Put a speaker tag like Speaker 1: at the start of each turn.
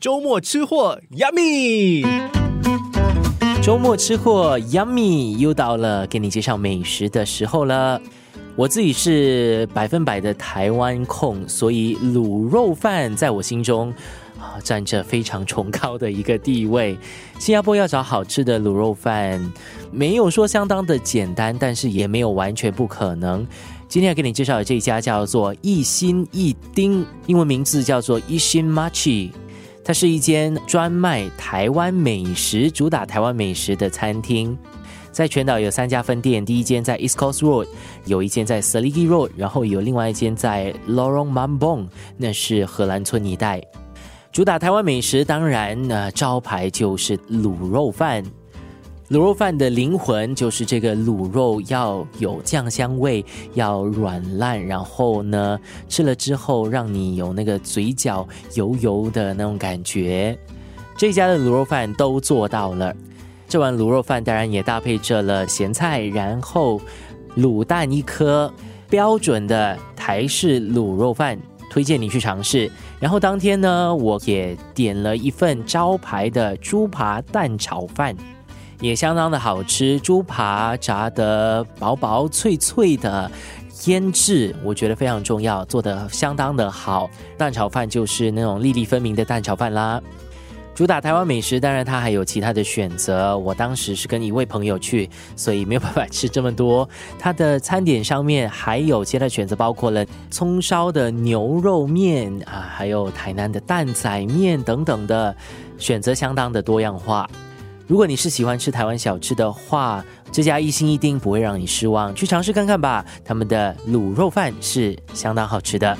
Speaker 1: 周末吃货 Yummy，
Speaker 2: 周末吃货 Yummy 又到了给你介绍美食的时候了。我自己是百分百的台湾控，所以卤肉饭在我心中啊占着非常崇高的一个地位。新加坡要找好吃的卤肉饭，没有说相当的简单，但是也没有完全不可能。今天要给你介绍的这家叫做一心一丁，英文名字叫做一心 Machi，它是一间专卖台湾美食、主打台湾美食的餐厅。在全岛有三家分店，第一间在 East Coast Road，有一间在 s e l i g i Road，然后有另外一间在 Lorong Mambong，那是荷兰村一带。主打台湾美食，当然呢，招牌就是卤肉饭。卤肉饭的灵魂就是这个卤肉要有酱香味，要软烂，然后呢，吃了之后让你有那个嘴角油油的那种感觉。这家的卤肉饭都做到了。这碗卤肉饭当然也搭配着了咸菜，然后卤蛋一颗，标准的台式卤肉饭，推荐你去尝试。然后当天呢，我也点了一份招牌的猪扒蛋炒饭，也相当的好吃。猪扒炸得薄薄脆脆的，腌制我觉得非常重要，做得相当的好。蛋炒饭就是那种粒粒分明的蛋炒饭啦。主打台湾美食，当然它还有其他的选择。我当时是跟一位朋友去，所以没有办法吃这么多。它的餐点上面还有其他选择，包括了葱烧的牛肉面啊，还有台南的蛋仔面等等的选择，相当的多样化。如果你是喜欢吃台湾小吃的话，这家一心一丁不会让你失望，去尝试看看吧。他们的卤肉饭是相当好吃的。